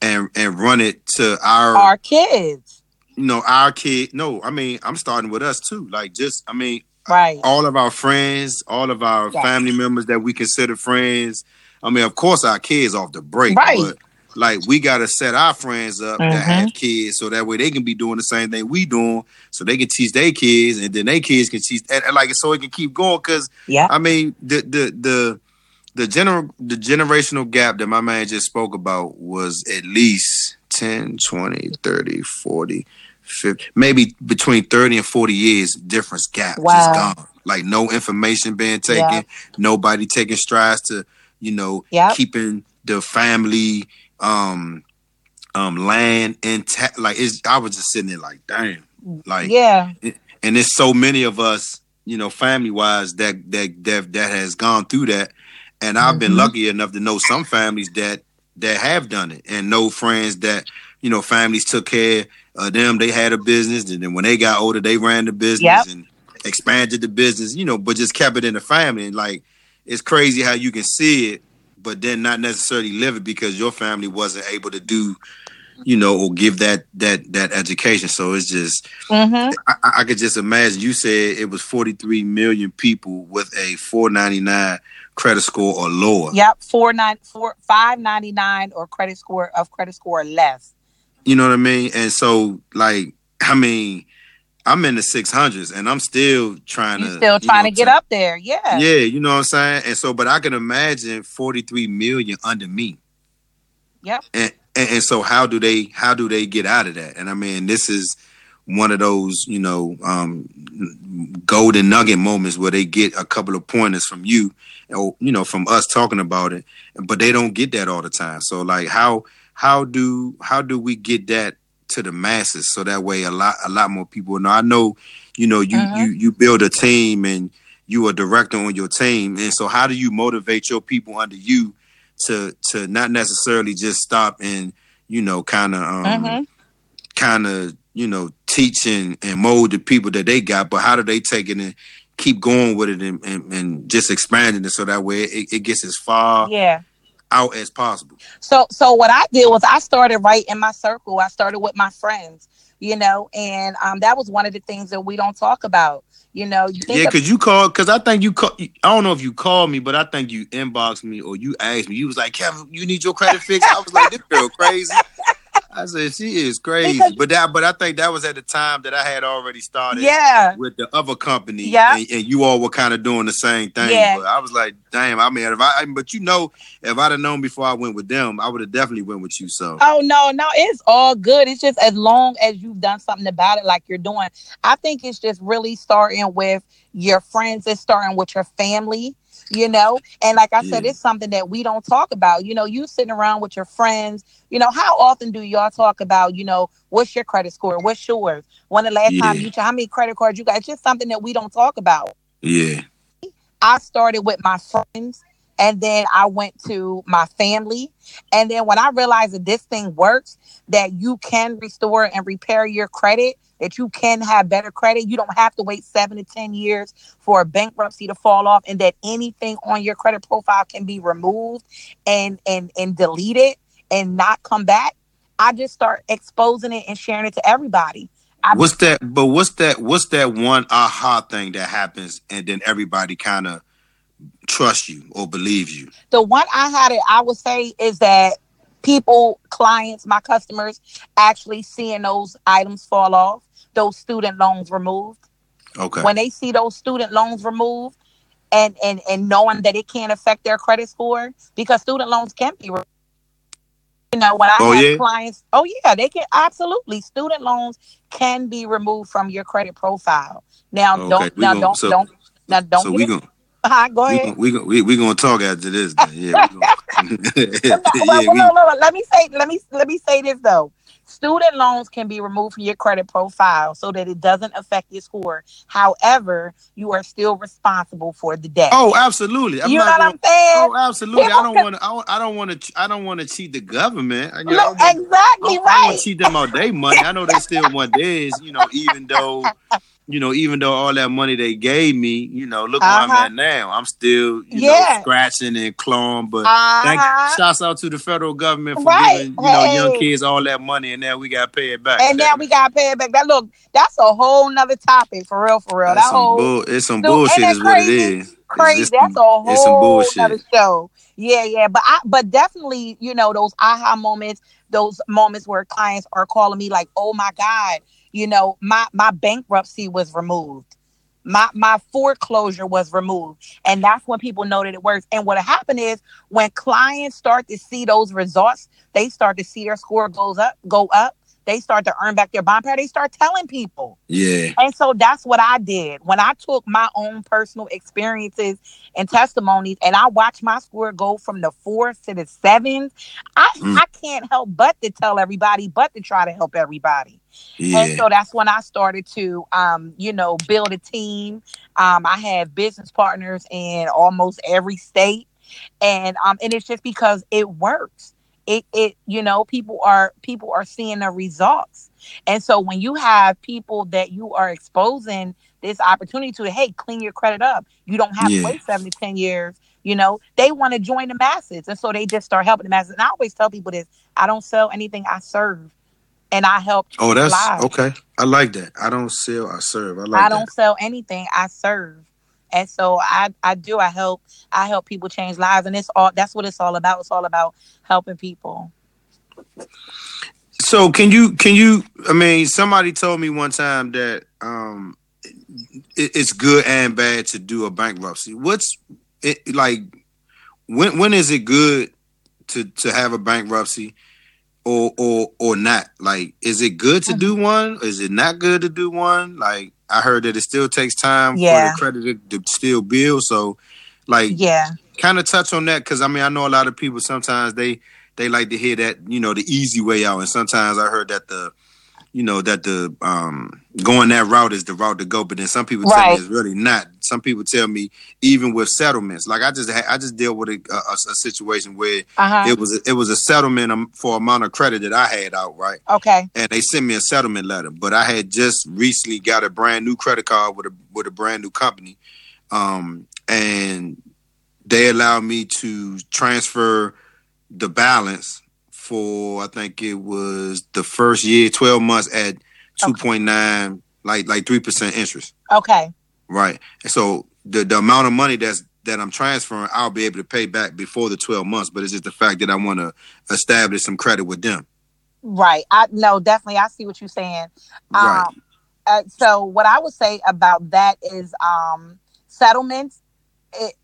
and and run it to our, Our kids. you know our kid no i mean i'm starting with us too like just i mean Right. all of our friends all of our Yes. family members that we consider friends i mean of course our kids off the break Right. Like we gotta set our friends up that Mhm. have kids so that way they can be doing the same thing we doing so they can teach their kids and then their kids can teach and, and like so it can keep going because Yeah. i mean the the the the general the generational gap that my man just spoke about was at least 10 20 30 40 50 maybe between 30 and 40 years difference gap just Wow. gone like no information being taken Yeah. nobody taking strides to you know Yep. keeping the family um um land intact like it's i was just sitting there like damn like yeah. and there's so many of us, you know, family wise that that that that has gone through that. And I've been Mhm. lucky enough to know some families that that have done it, and know friends that you know families took care of them. They had a business, and then when they got older, they ran the business Yep. and expanded the business. You know, but just kept it in the family. And like, it's crazy how you can see it, but then not necessarily live it because your family wasn't able to do, you know, or give that that that education. So it's just Mm-hmm. I, I- could just imagine. You said it was 43 million people with a 499 credit score or lower. Yep. Four nine four five ninety nine or credit score of credit score or less. You know what I mean? And so, like, I mean, I'm in the 600s and I'm still trying You to. still you trying know, to get up there. Yeah. Yeah, you know what I'm saying? And so, but I can imagine 43 million under me. Yep. And, and and so how do they how do they get out of that? And I mean, this is one of those, you know, um golden nugget moments where they get a couple of pointers from you or you know from us talking about it but they don't get that all the time so like how how do how do we get that to the masses so that way a lot a lot more people know i know you know you Mhm. you you build a team and you a director on your team and so how do you motivate your people under you to to not necessarily just stop and you know kind of um Mhm. kind of you know teach and, and mold the people that they got but how do they take it and keep going with it and, and, and just expanding it so that way it, it gets as far Yeah. Out as possible. So so what I did was I started right in my circle. I started with my friends, you know, and um that was one of the things that we don't talk about. You know, you think Yeah, of- because you called, because I think you call. I don't know if you called me, but I think you inboxed me or you asked me. You was like, Kevin, you need your credit fixed. I was like, this girl crazy. I said she is crazy, Because- but that, but I think that was at the time that I had already started yeah. with the other company, Yeah. and, and you all were kind of doing the same thing. Yeah. But I was like, damn, I mean, if I, but you know, if I'd have known before I went with them, I would have definitely went with you. So Oh no, no, it's all good. It's just as long as you've done something about it, like you're doing. I think it's just really starting with your friends. It's starting with your family, you know. And like I said, it's something that we don't talk about. You know, you sitting around with your friends. You know, how often do y'all talk about? You know, what's your credit score? What's yours? When the last time Yeah. you how many credit cards you got? It's just something that we don't talk about. yeah, I started with my friends and then I went to my family. And then when I realized that this thing works, that you can restore and repair your credit, that you can have better credit, you don't have to wait seven to 10 years for a bankruptcy to fall off, and that anything on your credit profile can be removed and and and deleted and not come back. I just start exposing it and sharing it to everybody. I- what's that? But what's that? What's that one aha thing that happens, and then everybody kind of trust you or believe you? the one I had it, I would say, is that people, clients, my customers, actually seeing those items fall off, those student loans removed. Okay. When they see those student loans removed, and and and knowing that it can't affect their credit score because student loans can be. Re- you know, when I Oh, have yeah? clients, oh yeah, they can absolutely. Student loans can be removed from your credit profile. Now, Okay, don't we now gon- don't so- don't now don't so we gonna uh-huh, go we ahead. gonna we gonna we, we gonna talk after this. Then. Yeah, we gonna, Well, well, we, no, no, no, let me say, let me let me say this though. Student loans can be removed from your credit profile so that it doesn't affect your score. However, you are still responsible for the debt. Oh, absolutely. I'm you know what gonna, I'm saying? Oh, absolutely. I don't want to. I don't- want to. I don't want to cheat the government. You know, I don't- exactly I don't right. want to cheat them all day money. I know they still want theirs. You know, even though, you know, even though all that money they gave me, you know, look where I'm Uh-huh. at now. I'm still, you Yeah. know, scratching and clawing. But thank, Uh-huh. shouts out to the federal government for Right. giving, you know, young kids all that money, and now we got to pay it back. And now we gotta pay it back. That look, that's a whole nother topic for real, for real. That's that some whole bull. It's some Dude, bullshit, is that what it crazy? It's- crazy. it's That's a it's some whole bullshit. other show. Yeah, yeah. But I but definitely, you know, those aha moments, those moments where clients are calling me like, oh my God, you know, my my bankruptcy was removed. My my foreclosure was removed. And that's when people know that it works. And what happened is when clients start to see those results, they start to see their score goes up, go up. They start to earn back their bond power. They start telling people. Yeah. And so that's what I did when I took my own personal experiences and testimonies and I watched my score go from the fours to the sevens. I, Mm. I can't help but to tell everybody, but to try to help everybody. Yeah. And so that's when I started to, um, you know, build a team. Um, I have business partners in almost every state, and um, and it's just because it works. It it you know people are people are seeing the results, and so when you have people that you are exposing this opportunity to, hey, clean your credit up. You don't have Yeah. to wait seven to ten years. You know, they want to join the masses, and so they just start helping the masses. And I always tell people this: I don't sell anything, I serve, and I help. Oh, that's lives. okay. I like that. I don't sell, I serve. I like I don't sell anything. I serve. And so I I do I help I help people change lives and it's all that's what it's all about. It's all about helping people. So can you can you I mean somebody told me one time that um it, it's good and bad to do a bankruptcy. What's it like when when is it good to to have a bankruptcy or or or not? Like is it good to do one? Is it not good to do one? Like I heard that it still takes time Yeah. for the credit to, to still build. So like Yeah. kind of touch on that because I mean I know a lot of people sometimes they they like to hear that you know the easy way out, and sometimes I heard that the you know that the um going that route is the route to go but then some people tell Right. me it's really not some people tell me even with settlements like i just had, i just dealt with a, a, a situation where Uh-huh. it was a, it was a settlement um, for amount of credit that i had out right Okay. and they sent me a settlement letter but i had just recently got a brand new credit card with a with a brand new company um and they allowed me to transfer the balance for I think it was the first year, 12 months at 2.9, like like 3% interest. Okay. Right. And so the, the amount of money that's that I'm transferring, I'll be able to pay back before the 12 months. But it's just the fact that I want to establish some credit with them. Right. I no, definitely. I see what you're saying. Right. Um, uh, so what I would say about that is um, settlements. It,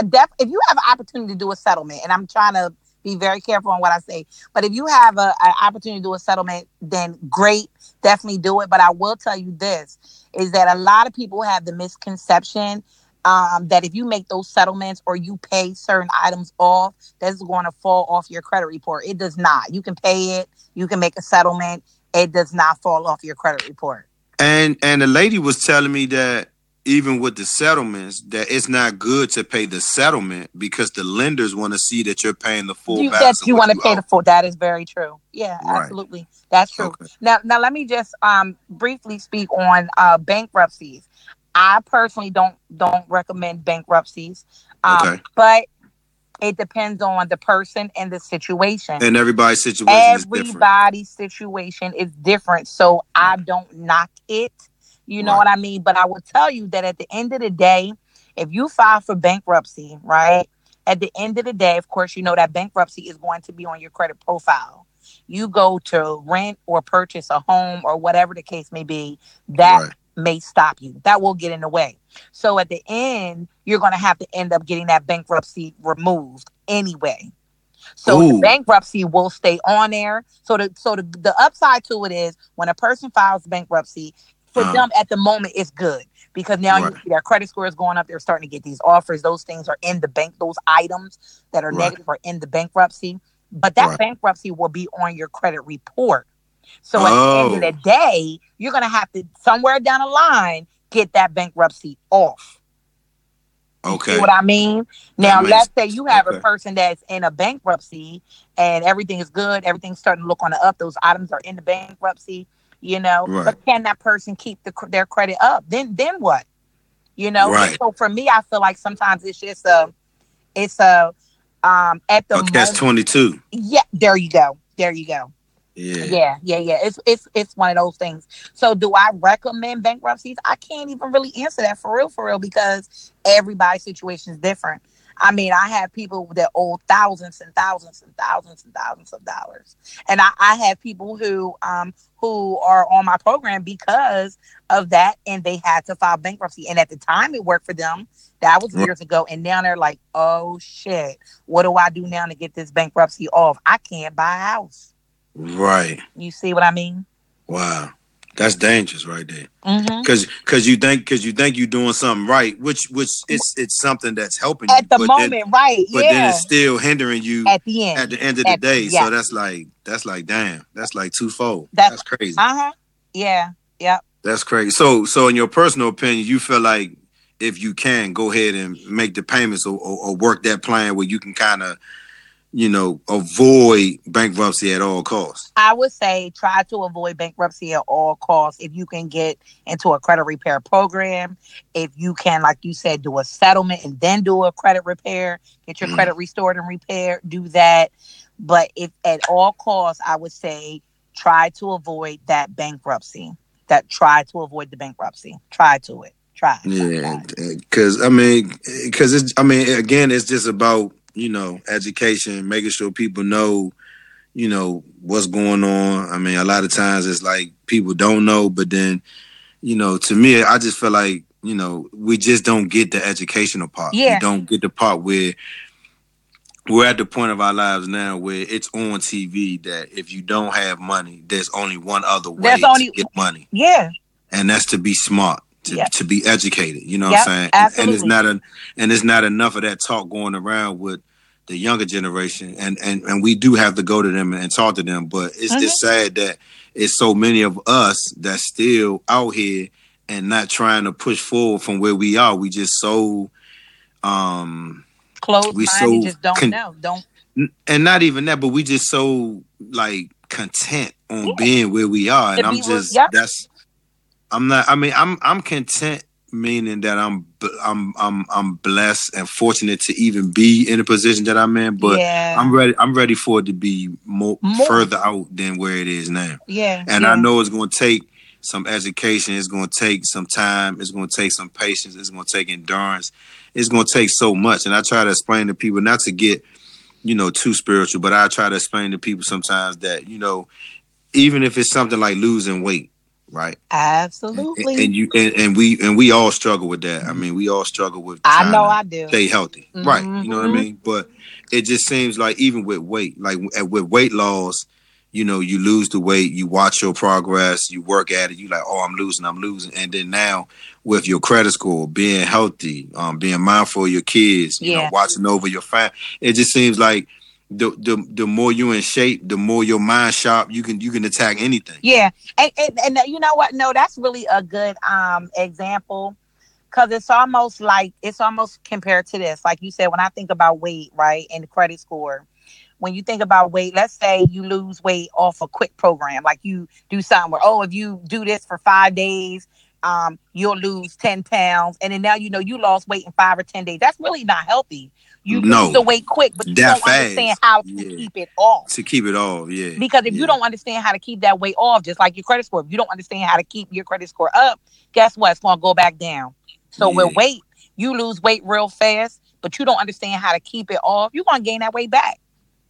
a def- if you have an opportunity to do a settlement, and I'm trying to be very careful on what I say, but if you have an opportunity to do a settlement, then great, definitely do it. But I will tell you this: is that a lot of people have the misconception um, that if you make those settlements or you pay certain items off, that's going to fall off your credit report. It does not. You can pay it. You can make a settlement. It does not fall off your credit report. And and the lady was telling me that even with the settlements, that it's not good to pay the settlement because the lenders want to see that you're paying the full you, that balance. of you want to pay owe. the full. That is very true. Yeah, Right. absolutely. That's true. Okay. Now, now let me just um briefly speak on uh bankruptcies. I personally don't don't recommend bankruptcies, um, Okay. but it depends on the person and the situation. And everybody's situation is different. Everybody's situation is different, so I don't knock it. You know Right. what I mean? But I will tell you that at the end of the day, if you file for bankruptcy, right? At the end of the day, of course, you know that bankruptcy is going to be on your credit profile. You go to rent or purchase a home or whatever the case may be, that Right. may stop you. That will get in the way. So at the end, you're going to have to end up getting that bankruptcy removed anyway. So the bankruptcy will stay on there. So the so the, the upside to it is when a person files bankruptcy, for Uh-huh. them at the moment it's good because now you Right. see their credit score is going up. They're starting to get these offers. Those things are in the bank. Those items that are Right. negative are in the bankruptcy. But that Right. bankruptcy will be on your credit report. So at the end of Oh. the day, you're gonna have to somewhere down the line get that bankruptcy off. You Okay. What I mean? Now, makes let's say you have okay. a person that's in a bankruptcy and everything is good, everything's starting to look on the up. Those items are in the bankruptcy, you know. Right. But can that person keep the, their credit up? Then, then what? You know. Right. So for me, I feel like sometimes it's just a, it's a, um, at the catch moment, 22. yeah. There you go. There you go. Yeah. Yeah, yeah, yeah. It's it's it's one of those things. So do I recommend bankruptcies? I can't even really answer that for real, for real, because everybody's situation is different. I mean, I have people that owe thousands and thousands and thousands and thousands of dollars, and I, I have people who um who are on my program because of that, and they had to file bankruptcy. And at the time, it worked for them. That was years ago, and now they're like, "Oh shit, what do I do now to get this bankruptcy off? I can't buy a house." Right. You see what I mean? Wow. That's dangerous right there. Mm-hmm. Cause cause you think cause you think you're doing something right, which which it's it's something that's helping At you. the moment, then, right? but then it's still hindering you At the end. at the end of the At- day. yeah. So that's like that's like damn, that's like twofold. That's- That's, crazy. uh huh. Yeah. Yep. That's crazy. So so in your personal opinion, you feel like if you can go ahead and make the payments or, or, or work that plan where you can kind of you know avoid bankruptcy at all costs. I would say try to avoid bankruptcy at all costs. If you can get into a credit repair program, if you can, like you said, do a settlement and then do a credit repair, get your Mhm. credit restored and repaired, do that. But if at all costs, I would say try to avoid that bankruptcy. That try to avoid the bankruptcy. Try to it. Try. Yeah, try. because I mean, because it's I mean, again, it's just about you know education, making sure people know, you know, what's going on. I mean, a lot of times it's like people don't know, but then, you know, to me, I just feel like you know we just don't get the educational part. Yeah. we don't get the part where. We're at the point of our lives now where it's on TV that if you don't have money, there's only one other way There's to only- get money Yeah. and that's to be smart to, Yep. to be educated you know Yep, what i'm saying And- and it's not a and it's not enough of that talk going around with the younger generation, and and and we do have to go to them and talk to them. But it's mm-hmm. it's sad that it's so many of us that's still out here and not trying to push forward from where we are. We just so um close we so just don't con- know don't and not even that but we just so like content on yeah. being where we are and i'm just yep. that's i'm not i mean i'm i'm content meaning that I'm I'm I'm I'm blessed and fortunate to even be in a position that I'm in. But yeah. I'm ready. I'm ready for it to be more, more, further out than where it is now. Yeah, and yeah. I know it's going to take some education. It's going to take some time. It's going to take some patience. It's going to take endurance. It's going to take so much. And I try to explain to people not to get you know too spiritual, but I try to explain to people sometimes that you know even if it's something like losing weight right? Absolutely. And, and you and, and, we and we all struggle with that. I mean, we all struggle with. I know I do. Stay healthy, mm-hmm. right? You know what I mm-hmm. mean. But it just seems like even with weight, like with weight loss, you know, you lose the weight, you watch your progress, you work at it, you like, oh, I'm losing, I'm losing, and then now with your credit score, being healthy, um, being mindful of your kids, you yeah. know, watching over your family, it just seems like the the the more you're in shape, the more your mind sharp, you can you can attack anything. Yeah, and and, and you know what? No, that's really a good um example because it's almost like it's almost compared to this. Like you said, when I think about weight, right, and the credit score. When you think about weight, let's say you lose weight off a quick program, like you do something where, oh, if you do this for five days, um, you'll lose 10 pounds. And then now you know you lost weight in five or 10 days. That's really not healthy you no, lose the weight quick, but you don't fast. understand how to yeah. keep it off. To keep it off, yeah. Because if yeah. you don't understand how to keep that weight off, just like your credit score, if you don't understand how to keep your credit score up, guess what? It's gonna go back down. So yeah. with weight, you lose weight real fast, but you don't understand how to keep it off, you're gonna gain that weight back.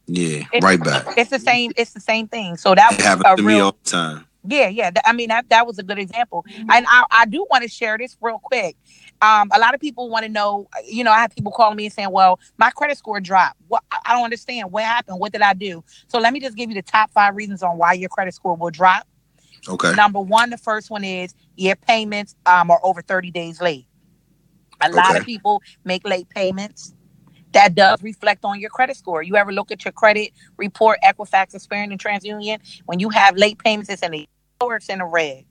Yeah, it's, right back. It's the same. It's the same thing. So that it happens to real, me all the time. Yeah, yeah. I mean, that, that was a good example. And I, I do want to share this real quick. Um, a lot of people want to know, you know, I have people calling me and saying, well, my credit score dropped. What I don't understand. What happened? What did I do? So let me just give you the top five reasons on why your credit score will drop. Okay. Number one, the first one is your payments um, are over 30 days late. A lot okay. of people make late payments. That does reflect on your credit score. You ever look at your credit report, Equifax, Experian, and TransUnion? When you have late payments, it's in the or it's in the red.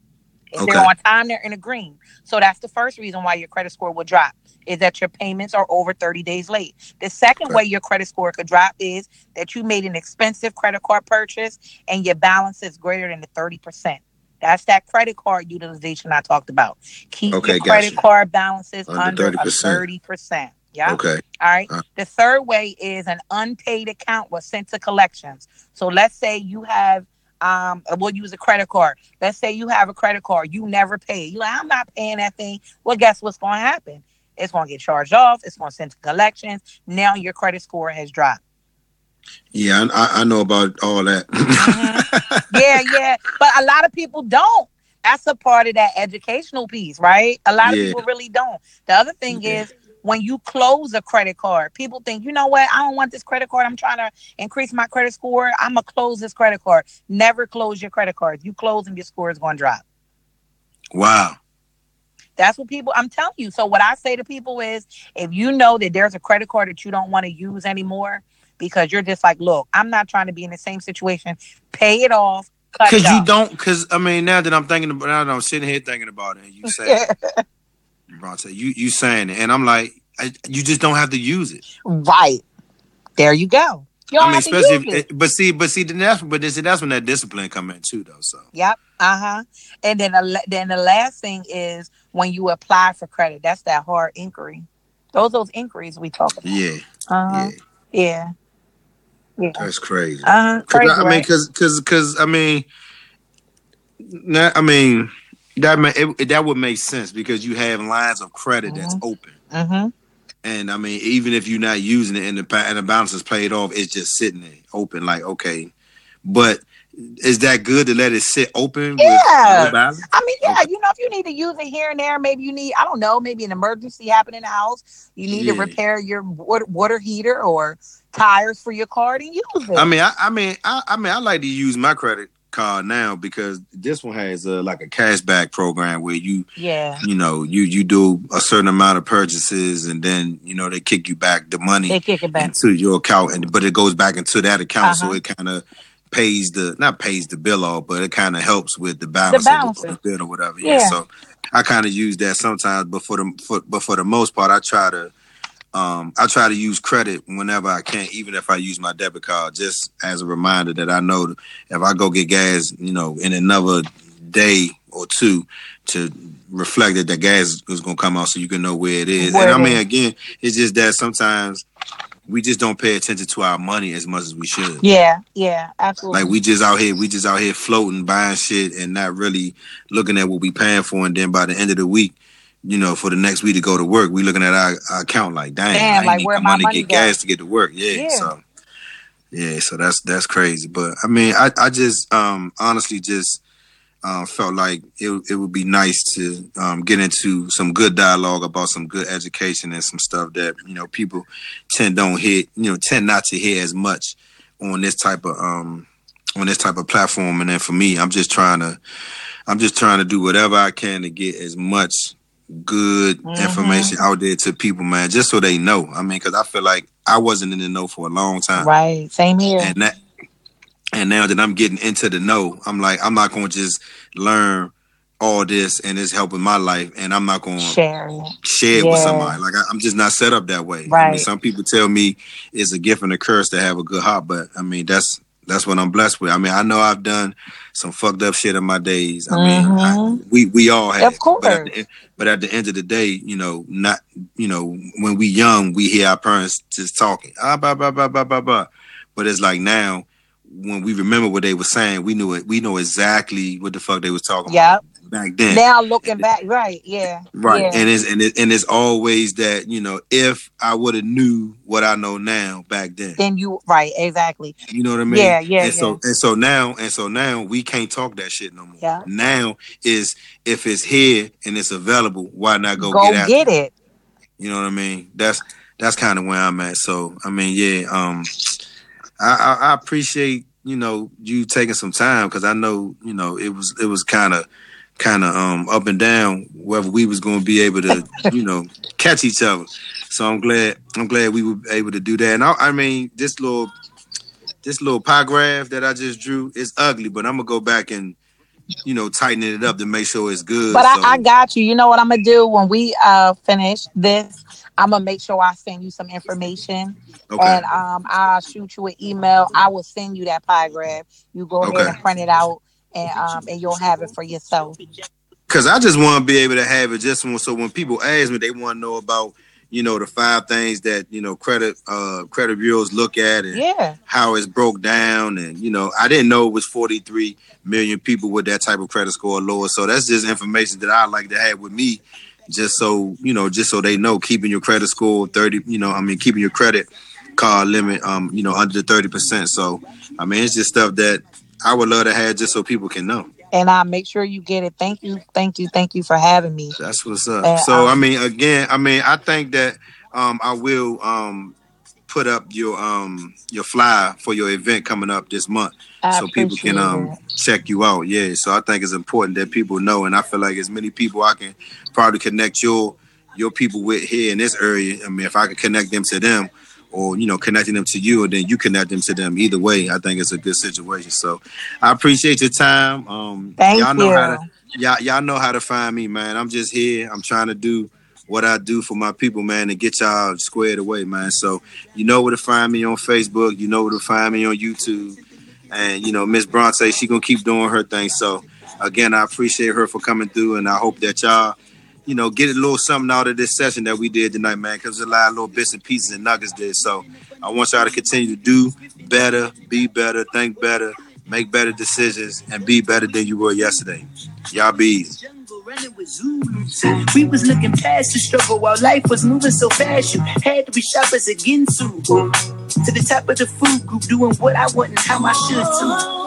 If okay. they're on time, they're in the green. So that's the first reason why your credit score will drop is that your payments are over 30 days late. The second okay. way your credit score could drop is that you made an expensive credit card purchase and your balance is greater than the 30%. That's that credit card utilization I talked about. Keep okay, your credit gotcha. card balances under, under 30%. 30%. Yeah. Okay. All right. Uh, the third way is an unpaid account was sent to collections. So let's say you have um we'll use a credit card. Let's say you have a credit card, you never pay. You like, I'm not paying that thing. Well, guess what's gonna happen? It's gonna get charged off, it's gonna send to collections. Now your credit score has dropped. Yeah, I, I know about all that. mm-hmm. Yeah, yeah. But a lot of people don't. That's a part of that educational piece, right? A lot of people really don't. The other thing yeah. is when you close a credit card, people think, you know what, I don't want this credit card. I'm trying to increase my credit score. I'm gonna close this credit card. Never close your credit card. You close them, your score is gonna drop. Wow. That's what people I'm telling you. So what I say to people is if you know that there's a credit card that you don't want to use anymore because you're just like, look, I'm not trying to be in the same situation. Pay it off. Because you don't because I mean now that I'm thinking about now that I'm sitting here thinking about it, you say Braunte. You you saying it, and I'm like, I, you just don't have to use it. Right there, you go. You I mean, especially, if, but see, but see, then that's but this, that's when that discipline come in too, though. So yep, uh huh. And then the, then the last thing is when you apply for credit. That's that hard inquiry. Those those inquiries we talk about. Yeah. Uh-huh. Yeah. Yeah. Yeah. That's crazy. Uh, crazy, I, I mean, because because because I mean, I mean that may, it, that would make sense because you have lines of credit mm-hmm. that's open. Mm-hmm. And I mean, even if you're not using it and the and the balance is paid off, it's just sitting there open. Like okay, but is that good to let it sit open? Yeah, I mean, yeah. Okay. You know, if you need to use it here and there, maybe you need I don't know, maybe an emergency happened in the house. You need yeah. to repair your water, water heater or tires for your car and use it. I mean, I, I mean, I, I mean, I like to use my credit card now because this one has a, like a cashback program where you, yeah, you know, you you do a certain amount of purchases and then you know they kick you back the money. They kick it back into your account, and but it goes back into that account, uh-huh. so it kind of pays the not pays the bill off, but it kind of helps with the balance, the balance. of the bill or whatever. Yeah. yeah. So I kind of use that sometimes, but for the for, but for the most part, I try to um, I try to use credit whenever I can, even if I use my debit card, just as a reminder that I know if I go get gas, you know, in another day or two, to reflect that the gas is going to come out, so you can know where it is. Where and I mean, again, it's just that sometimes we just don't pay attention to our money as much as we should. Yeah, yeah, absolutely. Like we just out here, we just out here floating, buying shit, and not really looking at what we paying for. And then by the end of the week, you know, for the next week to go to work, we looking at our, our account like, dang, Damn, I like, need where my money, money get gas to get to work. Yeah, yeah, so yeah, so that's that's crazy. But I mean, I I just um honestly just um, felt like it it would be nice to um, get into some good dialogue about some good education and some stuff that you know people tend don't hear, you know, tend not to hear as much on this type of um on this type of platform. And then for me, I'm just trying to I'm just trying to do whatever I can to get as much good mm-hmm. information out there to people, man, just so they know. I mean, because I feel like I wasn't in the know for a long time. Right. Same here. And that, and now that I'm getting into the know, I'm like, I'm not going to just learn all this and it's helping my life, and I'm not going to share it, share it yeah. with somebody. Like I, am just not set up that way. Right. I mean, some people tell me it's a gift and a curse to have a good heart, but I mean that's that's what I'm blessed with. I mean, I know I've done some fucked up shit in my days. I mm-hmm. mean, I, mm-hmm. we we all have, of course. But at, the, but at, the, end of the day, you know, not you know, when we young, we hear our parents just talking, ah, blah blah blah blah blah blah. But it's like now, when we remember what they were saying, we knew it. We know exactly what the fuck they was talking yep. about back then. Now looking back, right? Yeah, right. Yeah. And it's and it, and it's always that you know if I would have knew what I know now back then, then you right exactly. You know what I mean? Yeah, yeah. And yeah. so and so now and so now we can't talk that shit no more. Yeah. Now is if it's here and it's available, why not go, go get, get it? You know what I mean? That's that's kind of where I'm at. So I mean, yeah. Um, I, I, I appreciate you know you taking some time because I know you know it was it was kind of kind of um, up and down whether we was going to be able to, you know, catch each other. So I'm glad I'm glad we were able to do that. And I, I mean, this little this little pie graph that I just drew is ugly, but I'm gonna go back and you know tighten it up to make sure it's good. But so. I, I, got you. You know what I'm gonna do when we uh finish this? I'm gonna make sure I send you some information. Okay. And um, I'll shoot you an email. I will send you that pie graph. You go okay. ahead and print it out and um and you'll have it for yourself. Cause I just want to be able to have it just so when people ask me, they want to know about you know the five things that you know credit uh credit bureaus look at and yeah. how it's broke down and you know I didn't know it was 43 million people with that type of credit score lower so that's just information that I like to have with me just so you know just so they know keeping your credit score 30 you know I mean keeping your credit card limit um you know under the 30% so I mean it's just stuff that I would love to have just so people can know. And I'll make sure you get it. Thank you, thank you, thank you for having me. That's what's up. And, so um, I mean, again, I mean, I think that um, I will um, put up your um your flyer for your event coming up this month, I so people can um check you out. Yeah, so I think it's important that people know, and I feel like as many people I can probably connect your your people with here in this area. I mean, if I could connect them to them, or you know connecting them to you and then you connect them to them. Either way i think it's a good situation. So i appreciate your time. Um Thank y'all know you. how to y'all, y'all know how to find me man. I'm just here. I'm trying to do what i do for my people man and get y'all squared away man. So you know where to find me on facebook. You know where to find me on youtube. And you know miss braunte she gonna keep doing her thing. So again i appreciate her for coming through and i hope that y'all you know, get a little something out of this session that we did tonight, man, because there's a lot of little bits and pieces and nuggets there. So I want y'all to continue to do better, be better, think better, make better decisions, and be better than you were yesterday. Y'all be easy. We was looking past the struggle while life was moving so fast. You had to be sharp as a Ginsu. To the top of the food group, doing what I want and how I should too. Oh,